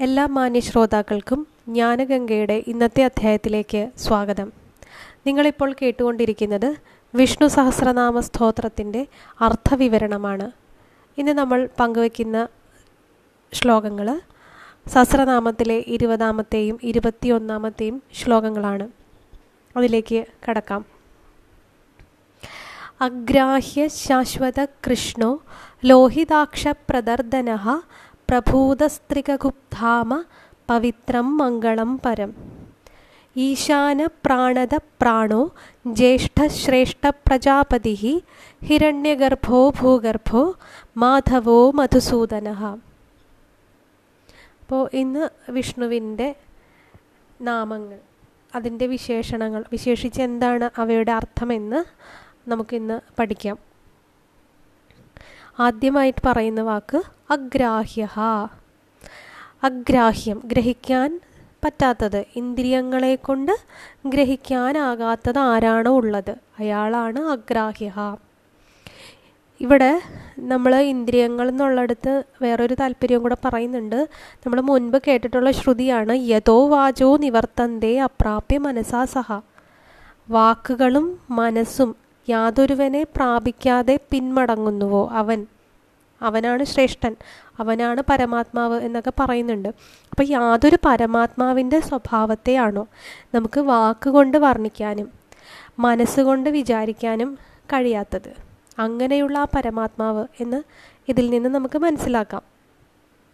എല്ലാ മാന്യ ശ്രോതാക്കൾക്കും ജ്ഞാനഗംഗയുടെ ഇന്നത്തെ അധ്യായത്തിലേക്ക് സ്വാഗതം. നിങ്ങളിപ്പോൾ കേട്ടുകൊണ്ടിരിക്കുന്നത് വിഷ്ണു സഹസ്രനാമ സ്തോത്രത്തിന്റെ അർത്ഥവിവരണമാണ്. ഇന്ന് നമ്മൾ പങ്കുവയ്ക്കുന്ന ശ്ലോകങ്ങൾ സഹസ്രനാമത്തിലെ ഇരുപതാമത്തെയും ഇരുപത്തിയൊന്നാമത്തെയും ശ്ലോകങ്ങളാണ്. അതിലേക്ക് കടക്കാം. അഗ്രാഹ്യ ശാശ്വത കൃഷ്ണോ ലോഹിതാക്ഷ പ്രദർദന പ്രഭൂതസ്ത്രികഗുപ്ധാമ പവിത്രം മംഗളം പരം. ഈശാന പ്രാണത പ്രാണോ ജ്യേഷ്ഠശ്രേഷ്ഠ പ്രജാപതി ഹിരണ്യഗർഭോ ഭൂഗർഭോ മാധവോ മധുസൂദന. അപ്പോൾ ഇന്ന് വിഷ്ണുവിന്റെ നാമങ്ങൾ അതിന്റെ വിശേഷണങ്ങൾ വിശേഷിച്ച് എന്താണ് അവയുടെ അർത്ഥമെന്ന് നമുക്കിന്ന് പഠിക്കാം. ആദ്യമായിട്ട് പറയുന്ന വാക്ക് അഗ്രാഹ്യ അഗ്രാഹ്യം ഗ്രഹിക്കാൻ പറ്റാത്തത് ഇന്ദ്രിയങ്ങളെ കൊണ്ട് ഗ്രഹിക്കാനാകാത്തത് ആരാണോ ഉള്ളത്. അയാളാണ് അഗ്രാഹ്യ ഇവിടെ നമ്മൾ ഇന്ദ്രിയങ്ങൾ എന്നുള്ളടത്ത് വേറൊരു താല്പര്യവും കൂടെ പറയുന്നുണ്ട്. നമ്മൾ മുൻപ് കേട്ടിട്ടുള്ള ശ്രുതിയാണ് യഥോ വാചോ നിവർത്തന്തേ അപ്രാപ്യ മനസാ സഹ. വാക്കുകളും മനസ്സും യാതൊരുവനെ പ്രാപിക്കാതെ പിന്മടങ്ങുന്നുവോ അവൻ? അവനാണ് ശ്രേഷ്ഠൻ അവനാണ് പരമാത്മാവ് എന്നൊക്കെ പറയുന്നുണ്ട്. അപ്പോൾ യാതൊരു പരമാത്മാവിന്റെ സ്വഭാവത്തെയാണോ നമുക്ക് വാക്കുകൊണ്ട് വർണിക്കാനും മനസ്സുകൊണ്ട് വിചാരിക്കാനും കഴിയാത്തത്? അങ്ങനെയുള്ള ആ പരമാത്മാവ് എന്ന് ഇതിൽ നിന്ന് നമുക്ക് മനസ്സിലാക്കാം.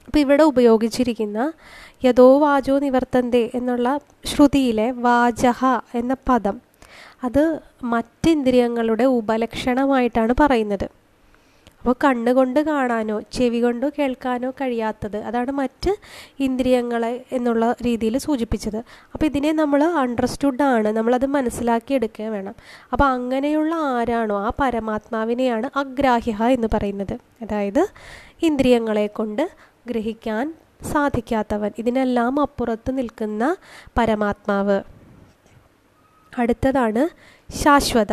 അപ്പോൾ ഇവിടെ ഉപയോഗിച്ചിരിക്കുന്ന യഥോ വാചോ നിവർത്തന്തേ എന്നുള്ള ശ്രുതിയിലെ വാചഹ എന്ന പദം അത് മറ്റിന്ദ്രിയങ്ങളുടെ ഉപലക്ഷണമായിട്ടാണ് പറയുന്നത്. അപ്പോൾ കണ്ണുകൊണ്ട് കാണാനോ ചെവി കൊണ്ടോ കേൾക്കാനോ കഴിയാത്തത്. അതാണ് മറ്റ് ഇന്ദ്രിയങ്ങളെ എന്നുള്ള രീതിയിൽ സൂചിപ്പിച്ചത്. അപ്പോൾ ഇതിനെ നമ്മൾ അണ്ടർസ്റ്റുഡ് ആണ്. നമ്മളത് മനസ്സിലാക്കിയെടുക്കുക വേണം. അപ്പോൾ അങ്ങനെയുള്ള ആരാണോ? ആ പരമാത്മാവിനെയാണ് അഗ്രാഹ്യ എന്ന് പറയുന്നത്. അതായത് ഇന്ദ്രിയങ്ങളെ കൊണ്ട് ഗ്രഹിക്കാൻ സാധിക്കാത്തവൻ. ഇതിനെല്ലാം അപ്പുറത്ത് നിൽക്കുന്ന പരമാത്മാവ്. അടുത്തതാണ് ശാശ്വത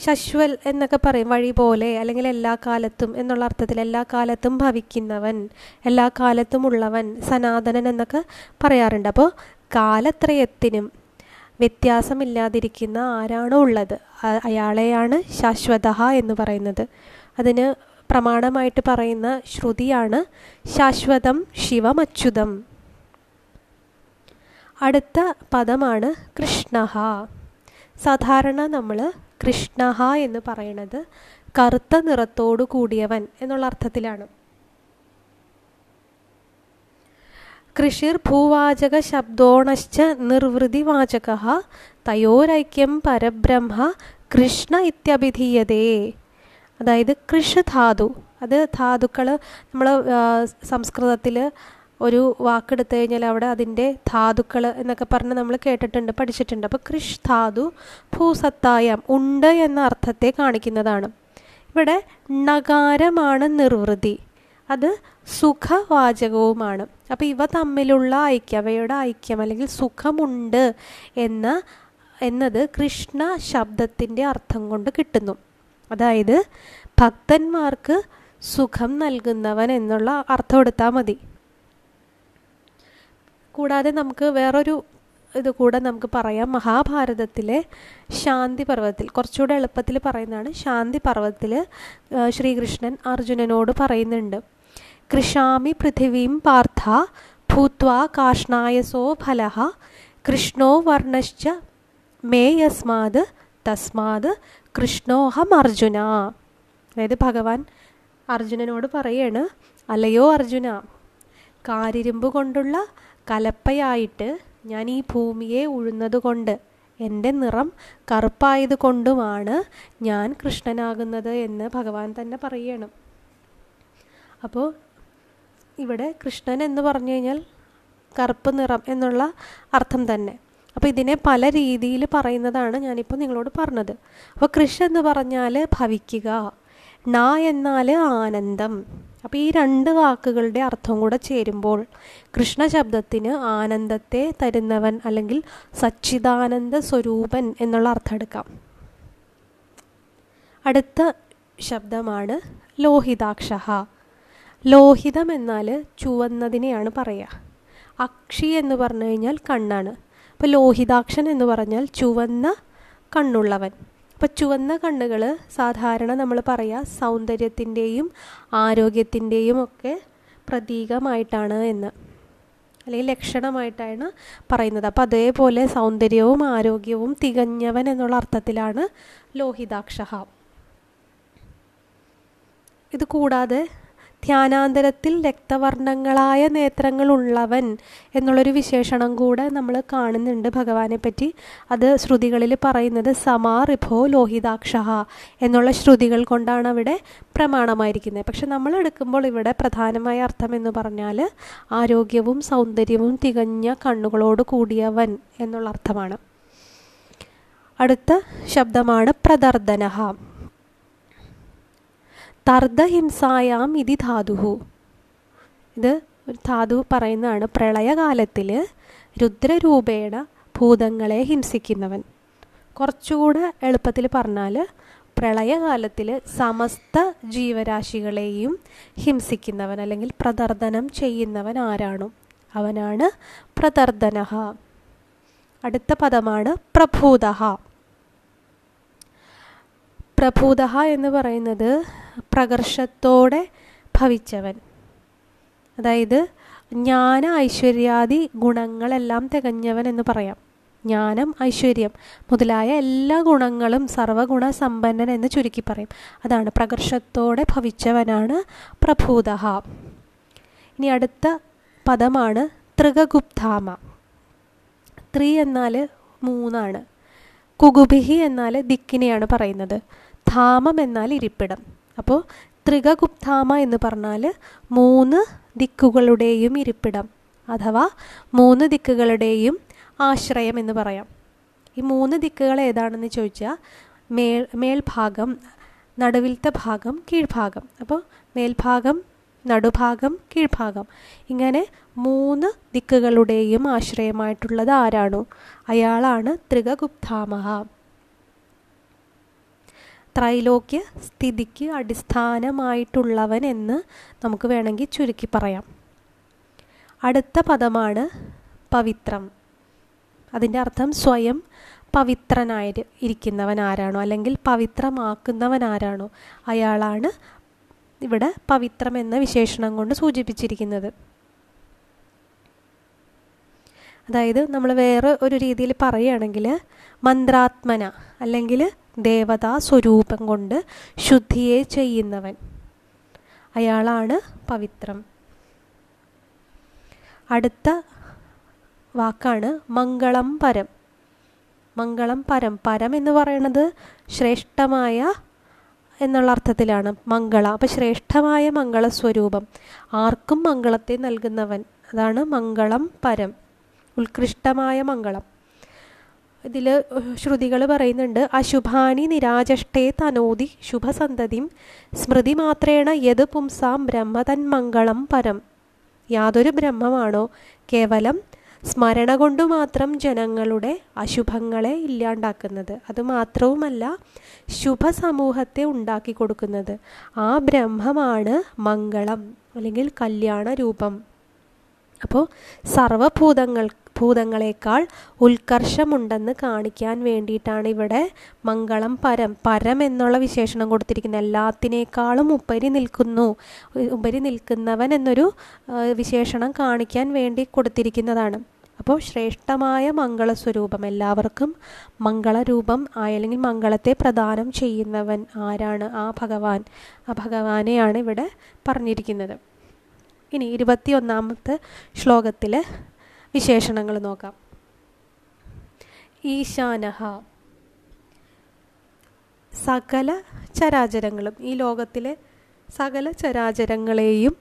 ശശ്വൽ എന്നൊക്കെ പറയും വഴി പോലെ അല്ലെങ്കിൽ എല്ലാ കാലത്തും എന്നുള്ള അർത്ഥത്തിൽ എല്ലാ കാലത്തും ഭവിക്കുന്നവൻ എല്ലാ കാലത്തും ഉള്ളവൻ സനാതനൻ എന്നൊക്കെ പറയാറുണ്ട്. അപ്പോൾ കാലത്രയത്തിനും വ്യത്യാസമില്ലാതിരിക്കുന്ന ആരാണോ ഉള്ളത്? അയാളെയാണ് ശാശ്വത എന്ന് പറയുന്നത്. അതിന് പ്രമാണമായിട്ട് പറയുന്ന ശ്രുതിയാണ് ശാശ്വതം ശിവമച്യുതം. അടുത്ത പദമാണ് കൃഷ്ണ സാധാരണ നമ്മൾ കൃഷ്ണ എന്ന് പറയുന്നത് കറുത്ത നിറത്തോടു കൂടിയവൻ എന്നുള്ള അർത്ഥത്തിലാണ്. കൃഷിർ ഭൂവാചക ശബ്ദോണശ്ച നിർവൃതി വാചക തയോരൈക്യം പരബ്രഹ്മ കൃഷ്ണ ഇത്യഭിധീയതേ. അതായത് കൃഷ് ധാതു. അത് ധാതുക്കൾ നമ്മൾ സംസ്കൃതത്തിൽ ഒരു വാക്കെടുത്തു കഴിഞ്ഞാൽ അവിടെ അതിന്റെ ധാതുക്കൾ എന്നൊക്കെ പറഞ്ഞ് നമ്മൾ കേട്ടിട്ടുണ്ട് പഠിച്ചിട്ടുണ്ട്. അപ്പോൾ കൃഷ് ധാതു ഭൂസത്തായം ഉണ്ട് എന്ന അർത്ഥത്തെ കാണിക്കുന്നതാണ്. ഇവിടെ നഗാരമാണ് നിർവൃതി. അത് സുഖവാചകവുമാണ്. അപ്പോൾ ഇവ തമ്മിലുള്ള ഐക്യം അവയുടെ ഐക്യം അല്ലെങ്കിൽ സുഖമുണ്ട് എന്ന എന്നത് കൃഷ്ണ ശബ്ദത്തിന്റെ അർത്ഥം കൊണ്ട് കിട്ടുന്നു. അതായത് ഭക്തന്മാർക്ക് സുഖം നൽകുന്നവൻ എന്നുള്ള അർത്ഥം എടുത്താൽ മതി. കൂടാതെ നമുക്ക് വേറൊരു ഇത് കൂടെ നമുക്ക് പറയാം. മഹാഭാരതത്തിലെ ശാന്തി പർവത്തിൽ കുറച്ചുകൂടെ എളുപ്പത്തിൽ പറയുന്നതാണ് ശാന്തി പർവത്തിൽ ശ്രീകൃഷ്ണൻ അർജുനനോട് പറയുന്നുണ്ട്. കൃഷാമി പൃഥിവീം പാർത്ഥ ഭൂത്വ കാഷ്ണായസോ ഫലഹ കൃഷ്ണോ വർണശ്ച മേ യസ്മാത് തസ്മാത് കൃഷ്ണോഹം അർജുന. അതായത് ഭഗവാൻ അർജുനനോട് പറയാണ് അല്ലയോ അർജുന കാരിരുമ്പ് കൊണ്ടുള്ള കലപ്പയായിട്ട് ഞാൻ ഈ ഭൂമിയെ ഉഴുന്നതുകൊണ്ട് എന്റെ നിറം കറുപ്പായത് കൊണ്ടുമാണ് ഞാൻ കൃഷ്ണനാകുന്നത് എന്ന് ഭഗവാൻ തന്നെ പറയണം. അപ്പോൾ ഇവിടെ കൃഷ്ണൻ എന്ന് പറഞ്ഞു കഴിഞ്ഞാൽ കറുപ്പ് നിറം എന്നുള്ള അർത്ഥം തന്നെ. അപ്പോൾ ഇതിനെ പല രീതിയിൽ പറയുന്നതാണ് ഞാനിപ്പോൾ നിങ്ങളോട് പറഞ്ഞത്. അപ്പോൾ കൃഷ് എന്ന് പറഞ്ഞാൽ ഭവിക്കുക ന എന്നാൽ ആനന്ദം അപ്പോൾ ഈ രണ്ട് വാക്കുകളുടെ അർത്ഥം കൂടെ ചേരുമ്പോൾ കൃഷ്ണ ശബ്ദത്തിന് ആനന്ദത്തെ തരുന്നവൻ അല്ലെങ്കിൽ സച്ചിദാനന്ദ സ്വരൂപൻ എന്നുള്ള അർത്ഥം എടുക്കാം. അടുത്ത ശബ്ദമാണ് ലോഹിതാക്ഷ ലോഹിതം എന്നാൽ ചുവന്നതിനെയാണ് പറയുക. അക്ഷി എന്ന് പറഞ്ഞു കഴിഞ്ഞാൽ കണ്ണാണ്. അപ്പോൾ ലോഹിതാക്ഷൻ എന്ന് പറഞ്ഞാൽ ചുവന്ന കണ്ണുള്ളവൻ. അപ്പോൾ ചുവന്ന കണ്ണുകൾ സാധാരണ നമ്മൾ പറയുക സൗന്ദര്യത്തിന്റെയും ആരോഗ്യത്തിന്റെയും ഒക്കെ പ്രതീകമായിട്ടാണ് എന്ന്. അല്ലെങ്കിൽ ലക്ഷണമായിട്ടാണ് പറയുന്നത്. അപ്പോൾ അതേപോലെ സൗന്ദര്യവും ആരോഗ്യവും തികഞ്ഞവൻ എന്നുള്ള അർത്ഥത്തിലാണ് ലോഹിതാക്ഷഹ. ഇത് കൂടാതെ ധ്യാനാന്തരത്തിൽ രക്തവർണങ്ങളായ നേത്രങ്ങളുള്ളവൻ എന്നുള്ളൊരു വിശേഷണം കൂടെ നമ്മൾ കാണുന്നുണ്ട് ഭഗവാനെ പറ്റി. അത് ശ്രുതികളിൽ പറയുന്നത് സമാ റിഭോ ലോഹിതാക്ഷ എന്നുള്ള ശ്രുതികൾ കൊണ്ടാണ് അവിടെ പ്രമാണമായിരിക്കുന്നത്. പക്ഷെ നമ്മൾ എടുക്കുമ്പോൾ ഇവിടെ പ്രധാനമായ അർത്ഥം എന്ന് പറഞ്ഞാൽ ആരോഗ്യവും സൗന്ദര്യവും തികഞ്ഞ കണ്ണുകളോട് കൂടിയവൻ എന്നുള്ള അർത്ഥമാണ്. അടുത്ത ശബ്ദമാണ് പ്രദർദനഹ. തർദ്ദഹിംസായാം ഇതി ധാതുഹു. ഇത് ധാതു പറയുന്നതാണ്. പ്രളയകാലത്തിൽ രുദ്രരൂപേണ ഭൂതങ്ങളെ ഹിംസിക്കുന്നവൻ. കുറച്ചുകൂടെ എളുപ്പത്തിൽ പറഞ്ഞാൽ പ്രളയകാലത്തിൽ സമസ്ത ജീവരാശികളെയും ഹിംസിക്കുന്നവൻ അല്ലെങ്കിൽ പ്രദർദനം ചെയ്യുന്നവൻ ആരാണോ അവനാണ് പ്രദർദനഹ അടുത്ത പദമാണ് പ്രഭൂതഹ. പ്രഭൂതഹ എന്ന് പറയുന്നത് പ്രകർഷത്തോടെ ഭവിച്ചവൻ. അതായത് ജ്ഞാന ഐശ്വര്യാദി ഗുണങ്ങളെല്ലാം തികഞ്ഞവൻ എന്ന് പറയാം. ജ്ഞാനം ഐശ്വര്യം മുതലായ എല്ലാ ഗുണങ്ങളും സർവഗുണ സമ്പന്നൻ എന്ന് ചുരുക്കി പറയും. അതാണ് പ്രകർഷത്തോടെ ഭവിച്ചവനാണ് പ്രഭൂത ഇനി അടുത്ത പദമാണ് തൃകഗുപ്താമ ത്രി എന്നാൽ മൂന്നാണ്. കുഗുബിഹി എന്നാൽ ദിക്കിനെയാണ് പറയുന്നത്. ധാമം എന്നാൽ ഇരിപ്പിടം. അപ്പോൾ ത്രികഗുപ്താമ എന്ന് പറഞ്ഞാൽ മൂന്ന് ദിക്കുകളുടെയും ഇരിപ്പിടം അഥവാ മൂന്ന് ദിക്കുകളുടെയും ആശ്രയം എന്ന് പറയാം. ഈ മൂന്ന് ദിക്കുകൾ ഏതാണെന്ന് ചോദിച്ചാൽ മേൽ മേൽഭാഗം നടുവിലത്തെ ഭാഗം കീഴ്ഭാഗം. അപ്പോൾ മേൽഭാഗം നടുഭാഗം കീഴ്ഭാഗം. ഇങ്ങനെ മൂന്ന് ദിക്കുകളുടെയും ആശ്രയമായിട്ടുള്ളത് ആരാണോ? അയാളാണ് ത്രികഗുപ്താമഹ ത്രൈലോക്യ സ്ഥിതിക്ക് അടിസ്ഥാനമായിട്ടുള്ളവൻ എന്ന് നമുക്ക് വേണമെങ്കിൽ ചുരുക്കി പറയാം. അടുത്ത പദമാണ് പവിത്രം. അതിന്റെ അർത്ഥം സ്വയം പവിത്രനായ ഇരിക്കുന്നവൻ ആരാണോ അല്ലെങ്കിൽ പവിത്രമാക്കുന്നവൻ ആരാണോ അയാളാണ് ഇവിടെ പവിത്രം എന്ന വിശേഷണം കൊണ്ട് സൂചിപ്പിച്ചിരിക്കുന്നത്. അതായത് നമ്മൾ വേറെ ഒരു രീതിയിൽ പറയുകയാണെങ്കിൽ മന്ത്രാത്മന അല്ലെങ്കിൽ ദേവതാ സ്വരൂപം കൊണ്ട് ശുദ്ധിയെ ചെയ്യുന്നവൻ. അയാളാണ് പവിത്രം. അടുത്ത വാക്കാണ് മംഗളം പരം. മംഗളം പരം. പരം എന്ന് പറയുന്നത് ശ്രേഷ്ഠമായ എന്നുള്ള അർത്ഥത്തിലാണ് മംഗള. അപ്പം ശ്രേഷ്ഠമായ മംഗളസ്വരൂപം. ആർക്കും മംഗളത്തെ നൽകുന്നവൻ. അതാണ് മംഗളം പരം. ഉത്കൃഷ്ടമായ മംഗളം. ഇതിൽ ശ്രുതികൾ പറയുന്നുണ്ട് അശുഭാനി നിരാജഷ്ടേ തനോതി ശുഭസന്തതിം സ്മൃതി മാത്രേണ യത് പുംസാം ബ്രഹ്മതന്മംഗളം പരം. യാതൊരു ബ്രഹ്മമാണോ? കേവലം സ്മരണ കൊണ്ടു മാത്രം ജനങ്ങളുടെ അശുഭങ്ങളെ ഇല്ലാണ്ടാക്കുന്നത്. അതുമാത്രവുമല്ല ശുഭസമൂഹത്തെ ഉണ്ടാക്കി കൊടുക്കുന്നത്. ആ ബ്രഹ്മമാണ് മംഗളം അല്ലെങ്കിൽ കല്യാണ രൂപം. അപ്പോൾ സർവഭൂതങ്ങൾ ഭൂതങ്ങളെക്കാൾ ഉത്കർഷമുണ്ടെന്ന് കാണിക്കാൻ വേണ്ടിയിട്ടാണ് ഇവിടെ മംഗളം പരം. പരം എന്നുള്ള വിശേഷണം കൊടുത്തിരിക്കുന്നത്. എല്ലാത്തിനേക്കാളും ഉപരി നിൽക്കുന്നു. ഉപരി നിൽക്കുന്നവൻ എന്നൊരു വിശേഷണം കാണിക്കാൻ വേണ്ടി കൊടുത്തിരിക്കുന്നതാണ്. അപ്പോൾ ശ്രേഷ്ഠമായ മംഗളസ്വരൂപം. എല്ലാവർക്കും മംഗളരൂപം അല്ലെങ്കിൽ മംഗളത്തെ പ്രദാനം ചെയ്യുന്നവൻ ആരാണ്? ആ ഭഗവാൻ. ആ ഭഗവാനെയാണ് ഇവിടെ പറഞ്ഞിരിക്കുന്നത്. ഇനി ഇരുപത്തിയൊന്നാമത്തെ ശ്ലോകത്തിൽ വിശേഷണങ്ങൾ നോക്കാം. ഈശാനഹ. സകല ചരാചരങ്ങളും ഈ ലോകത്തിലെ സകല ചരാചരങ്ങളെയും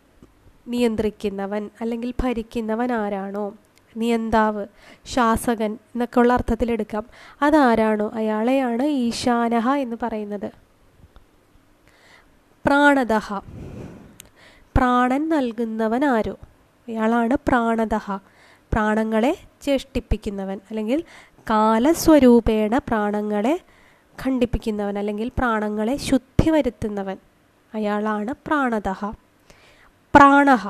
നിയന്ത്രിക്കുന്നവൻ അല്ലെങ്കിൽ ഭരിക്കുന്നവൻ ആരാണോ? നിയന്താവ് ശാസകൻ എന്നൊക്കെയുള്ള അർത്ഥത്തിലെടുക്കാം അതാരാണോ? അയാളെയാണ് ഈശാനഹ എന്ന് പറയുന്നത്. പ്രാണദഹ. പ്രാണൻ നൽകുന്നവൻ ആരോ? അയാളാണ് പ്രാണദഹ. പ്രാണങ്ങളെ ചേഷ്ടിപ്പിക്കുന്നവൻ അല്ലെങ്കിൽ കാലസ്വരൂപേണ പ്രാണങ്ങളെ ഖണ്ഡിപ്പിക്കുന്നവൻ അല്ലെങ്കിൽ പ്രാണങ്ങളെ ശുദ്ധി വരുത്തുന്നവൻ അയാളാണ് പ്രാണത പ്രാണഹ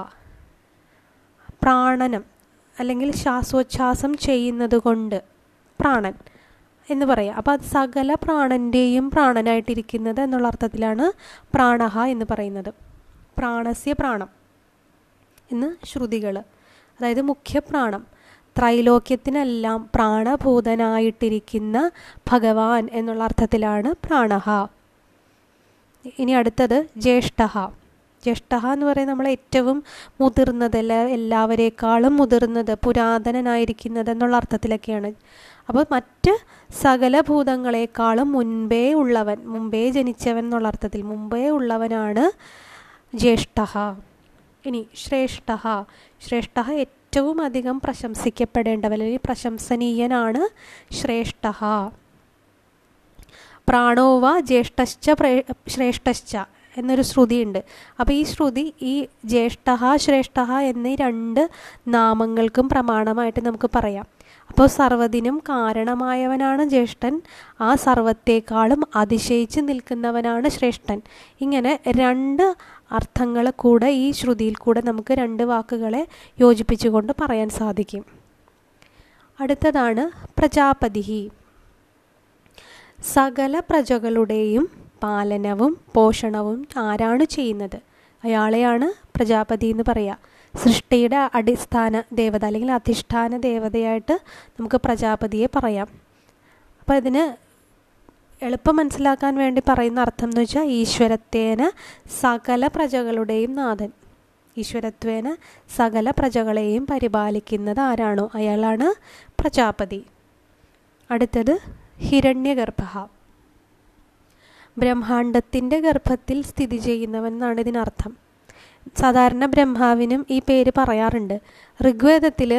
പ്രാണനം അല്ലെങ്കിൽ ശ്വാസോച്ഛ്വാസം ചെയ്യുന്നത് കൊണ്ട് പ്രാണൻ എന്ന് പറയാം. അപ്പോൾ അത് സകല പ്രാണന്റെയും പ്രാണനായിട്ടിരിക്കുന്നത് എന്നുള്ള അർത്ഥത്തിലാണ് പ്രാണഹ എന്ന് പറയുന്നത്. പ്രാണസ്യ പ്രാണം എന്ന് ശ്രുതികൾ അതായത് മുഖ്യപ്രാണം. ത്രൈലോക്യത്തിനെല്ലാം പ്രാണഭൂതനായിട്ടിരിക്കുന്ന ഭഗവാൻ എന്നുള്ള അർത്ഥത്തിലാണ് പ്രാണഹ. ഇനി അടുത്തത് ജ്യേഷ്ഠഹ. ജ്യേഷ്ഠ എന്ന് പറയുന്നത് നമ്മൾ ഏറ്റവും മുതിർന്നത് എല്ലാ എല്ലാവരേക്കാളും മുതിർന്നത് പുരാതനനായിരിക്കുന്നത് എന്നുള്ള അർത്ഥത്തിലൊക്കെയാണ്. അപ്പോൾ മറ്റ് സകല ഭൂതങ്ങളെക്കാളും മുൻപേ ഉള്ളവൻ മുമ്പേ ജനിച്ചവൻ എന്നുള്ള അർത്ഥത്തിൽ മുമ്പേ ഉള്ളവനാണ് ജ്യേഷ്ഠ ഇനി ശ്രേഷ്ഠ. ശ്രേഷ്ഠ ഏറ്റവും അധികം പ്രശംസിക്കപ്പെടേണ്ടവൻ അല്ലെങ്കിൽ പ്രശംസനീയനാണ് ശ്രേഷ്ഠ. പ്രാണോവ ജ്യേഷ്ഠശ്ച ശ്രേഷ്ഠശ്ച എന്നൊരു ശ്രുതിയുണ്ട്. അപ്പോൾ ഈ ശ്രുതി ഈ ജ്യേഷ്ഠ ശ്രേഷ്ഠ എന്നീ രണ്ട് നാമങ്ങൾക്കും പ്രമാണമായിട്ട് നമുക്ക് പറയാം. അപ്പോൾ സർവതിനും കാരണമായവനാണ് ജ്യേഷ്ഠൻ. ആ സർവത്തേക്കാളും അതിശയിച്ച് നിൽക്കുന്നവനാണ് ശ്രേഷ്ഠൻ. ഇങ്ങനെ രണ്ട് അർത്ഥങ്ങൾ കൂടെ ഈ ശ്രുതിയിൽ കൂടെ നമുക്ക് രണ്ട് വാക്കുകളെ യോജിപ്പിച്ചുകൊണ്ട് പറയാൻ സാധിക്കും. അടുത്തതാണ് പ്രജാപതിഹി. സകല പ്രജകളുടെയും പാലനവും പോഷണവും ആരാണ് ചെയ്യുന്നത്? അയാളെയാണ് പ്രജാപതി എന്ന് പറയുക സൃഷ്ടിയുടെ അടിസ്ഥാന ദേവത അല്ലെങ്കിൽ അധിഷ്ഠാന ദേവതയായിട്ട് നമുക്ക് പ്രജാപതിയെ പറയാം. അപ്പോൾ ഇതിന് എളുപ്പം മനസ്സിലാക്കാൻ വേണ്ടി പറയുന്ന അർത്ഥം എന്ന് വെച്ചാൽ ഈശ്വരത്വേന സകല പ്രജകളുടെയും നാഥൻ. ഈശ്വരത്വേന സകല പ്രജകളെയും പരിപാലിക്കുന്നത് ആരാണോ? അയാളാണ് പ്രജാപതി. അടുത്തത് ഹിരണ്യഗർഭ ബ്രഹ്മാണ്ടത്തിന്റെ ഗർഭത്തിൽ സ്ഥിതി ചെയ്യുന്നവൻ എന്നാണ് ഇതിനർത്ഥം. സാധാരണ ബ്രഹ്മാവിനും ഈ പേര് പറയാറുണ്ട്. ഋഗ്വേദത്തിൽ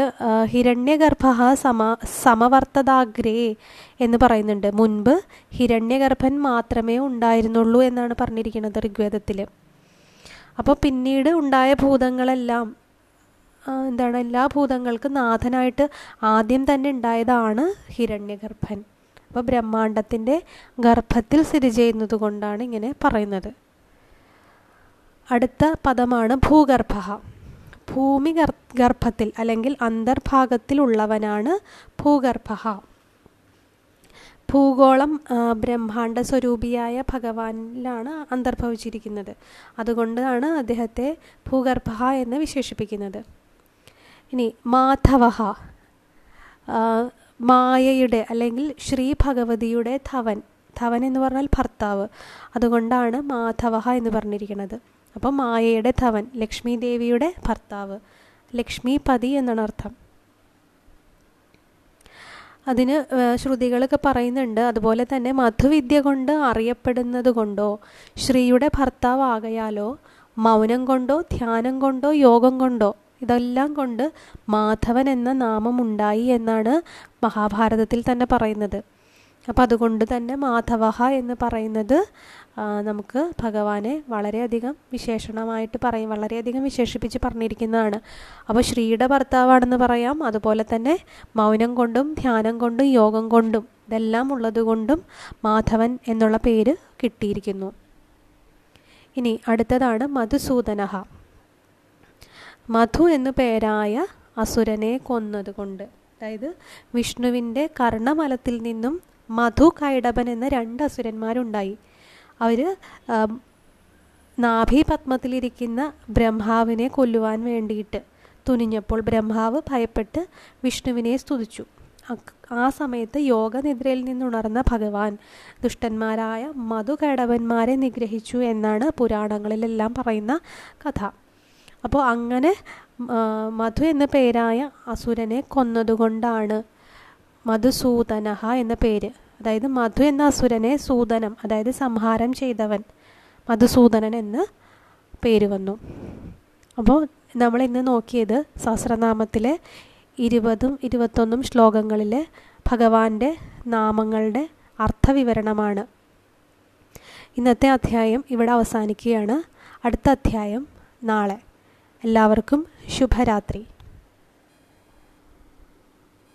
ഹിരണ്യഗർഭ സമ സമവർത്തതാഗ്രേ എന്ന് പറയുന്നുണ്ട്. മുൻപ് ഹിരണ്യഗർഭൻ മാത്രമേ ഉണ്ടായിരുന്നുള്ളൂ എന്നാണ് പറഞ്ഞിരിക്കുന്നത് ഋഗ്വേദത്തിൽ അപ്പോൾ പിന്നീട് ഉണ്ടായ ഭൂതങ്ങളെല്ലാം എന്താണ് എല്ലാ ഭൂതങ്ങൾക്കും നാഥനായിട്ട് ആദ്യം തന്നെ ഉണ്ടായതാണ് ഹിരണ്യഗർഭൻ. അപ്പോൾ ബ്രഹ്മാണ്ടത്തിന്റെ ഗർഭത്തിൽ സ്ഥിതി ചെയ്യുന്നത് കൊണ്ടാണ് ഇങ്ങനെ പറയുന്നത്. അടുത്ത പദമാണ് ഭൂഗർഭ. ഭൂമി ഗർഭത്തിൽ അല്ലെങ്കിൽ അന്തർഭാഗത്തിലുള്ളവനാണ് ഭൂഗർഭ. ഭൂഗോളം ബ്രഹ്മാണ്ഡ സ്വരൂപിയായ ഭഗവാനിലാണ് അന്തർഭവിച്ചിരിക്കുന്നത്. അതുകൊണ്ടാണ് അദ്ദേഹത്തെ ഭൂഗർഭ എന്ന് വിശേഷിപ്പിക്കുന്നത്. ഇനി മാധവ. മായയുടെ അല്ലെങ്കിൽ ശ്രീ ഭഗവതിയുടെ ധവൻ. ധവൻ എന്ന് പറഞ്ഞാൽ ഭർത്താവ്. അതുകൊണ്ടാണ് മാധവ എന്ന് പറഞ്ഞിരിക്കുന്നത്. അപ്പോൾ മായയുടെ ധവൻ ലക്ഷ്മി ദേവിയുടെ ഭർത്താവ് ലക്ഷ്മിപതി എന്നാണ് അർത്ഥം. അതിന് ശ്രുതികളൊക്കെ പറയുന്നുണ്ട് അതുപോലെ തന്നെ മധുവിദ്യ കൊണ്ട് അറിയപ്പെടുന്നത് കൊണ്ടോ ശ്രീയുടെ ഭർത്താവ് ആകയാലോ മൗനം കൊണ്ടോ ധ്യാനം കൊണ്ടോ യോഗം കൊണ്ടോ ഇതെല്ലാം കൊണ്ട് മാധവൻ എന്ന നാമം ഉണ്ടായി എന്നാണ് മഹാഭാരതത്തിൽ തന്നെ പറയുന്നത്. അപ്പം അതുകൊണ്ട് തന്നെ മാധവഹ എന്ന് പറയുന്നത് നമുക്ക് ഭഗവാനെ വളരെയധികം വിശേഷണമായിട്ട് പറയും വളരെയധികം വിശേഷിപ്പിച്ച് പറഞ്ഞിരിക്കുന്നതാണ്. അപ്പോൾ ശ്രീയുടെ ഭർത്താവാണെന്ന് പറയാം അതുപോലെ തന്നെ മൗനം കൊണ്ടും ധ്യാനം കൊണ്ടും യോഗം കൊണ്ടും ഇതെല്ലാം ഉള്ളതുകൊണ്ടും മാധവൻ എന്നുള്ള പേര് കിട്ടിയിരിക്കുന്നു. ഇനി അടുത്തതാണ് മധുസൂദനഹ. മധു എന്നു പേരായ അസുരനെ കൊന്നതുകൊണ്ട് അതായത് വിഷ്ണുവിന്റെ കർണമലത്തിൽ നിന്നും മധു കൈടപൻ എന്ന രണ്ട് അസുരന്മാരുണ്ടായി. അവർ നാഭി ബ്രഹ്മാവിനെ കൊല്ലുവാൻ വേണ്ടിയിട്ട് തുനിഞ്ഞപ്പോൾ ബ്രഹ്മാവ് ഭയപ്പെട്ട് വിഷ്ണുവിനെ സ്തുതിച്ചു. ആ സമയത്ത് യോഗനിദ്രയിൽ നിന്നുണർന്ന ഭഗവാൻ ദുഷ്ടന്മാരായ മധുകടവന്മാരെ നിഗ്രഹിച്ചു എന്നാണ് പുരാണങ്ങളിലെല്ലാം പറയുന്ന കഥ. അപ്പോൾ അങ്ങനെ മധു എന്ന പേരായ അസുരനെ കൊന്നതുകൊണ്ടാണ് മധുസൂതനഹ എന്ന പേര്. അതായത് മധു എന്ന അസുരനെ സൂതനം അതായത് സംഹാരം ചെയ്തവൻ മധുസൂദനൻ എന്ന് പേര് വന്നു. അപ്പോൾ നമ്മൾ ഇന്ന് നോക്കിയത് സഹസ്രനാമത്തിലെ ഇരുപതും ഇരുപത്തൊന്നും ശ്ലോകങ്ങളിലെ ഭഗവാന്റെ നാമങ്ങളുടെ അർത്ഥവിവരണമാണ്. ഇന്നത്തെ അധ്യായം ഇവിടെ അവസാനിക്കുകയാണ്. അടുത്ത അധ്യായം നാളെ. എല്ലാവർക്കും ശുഭരാത്രി.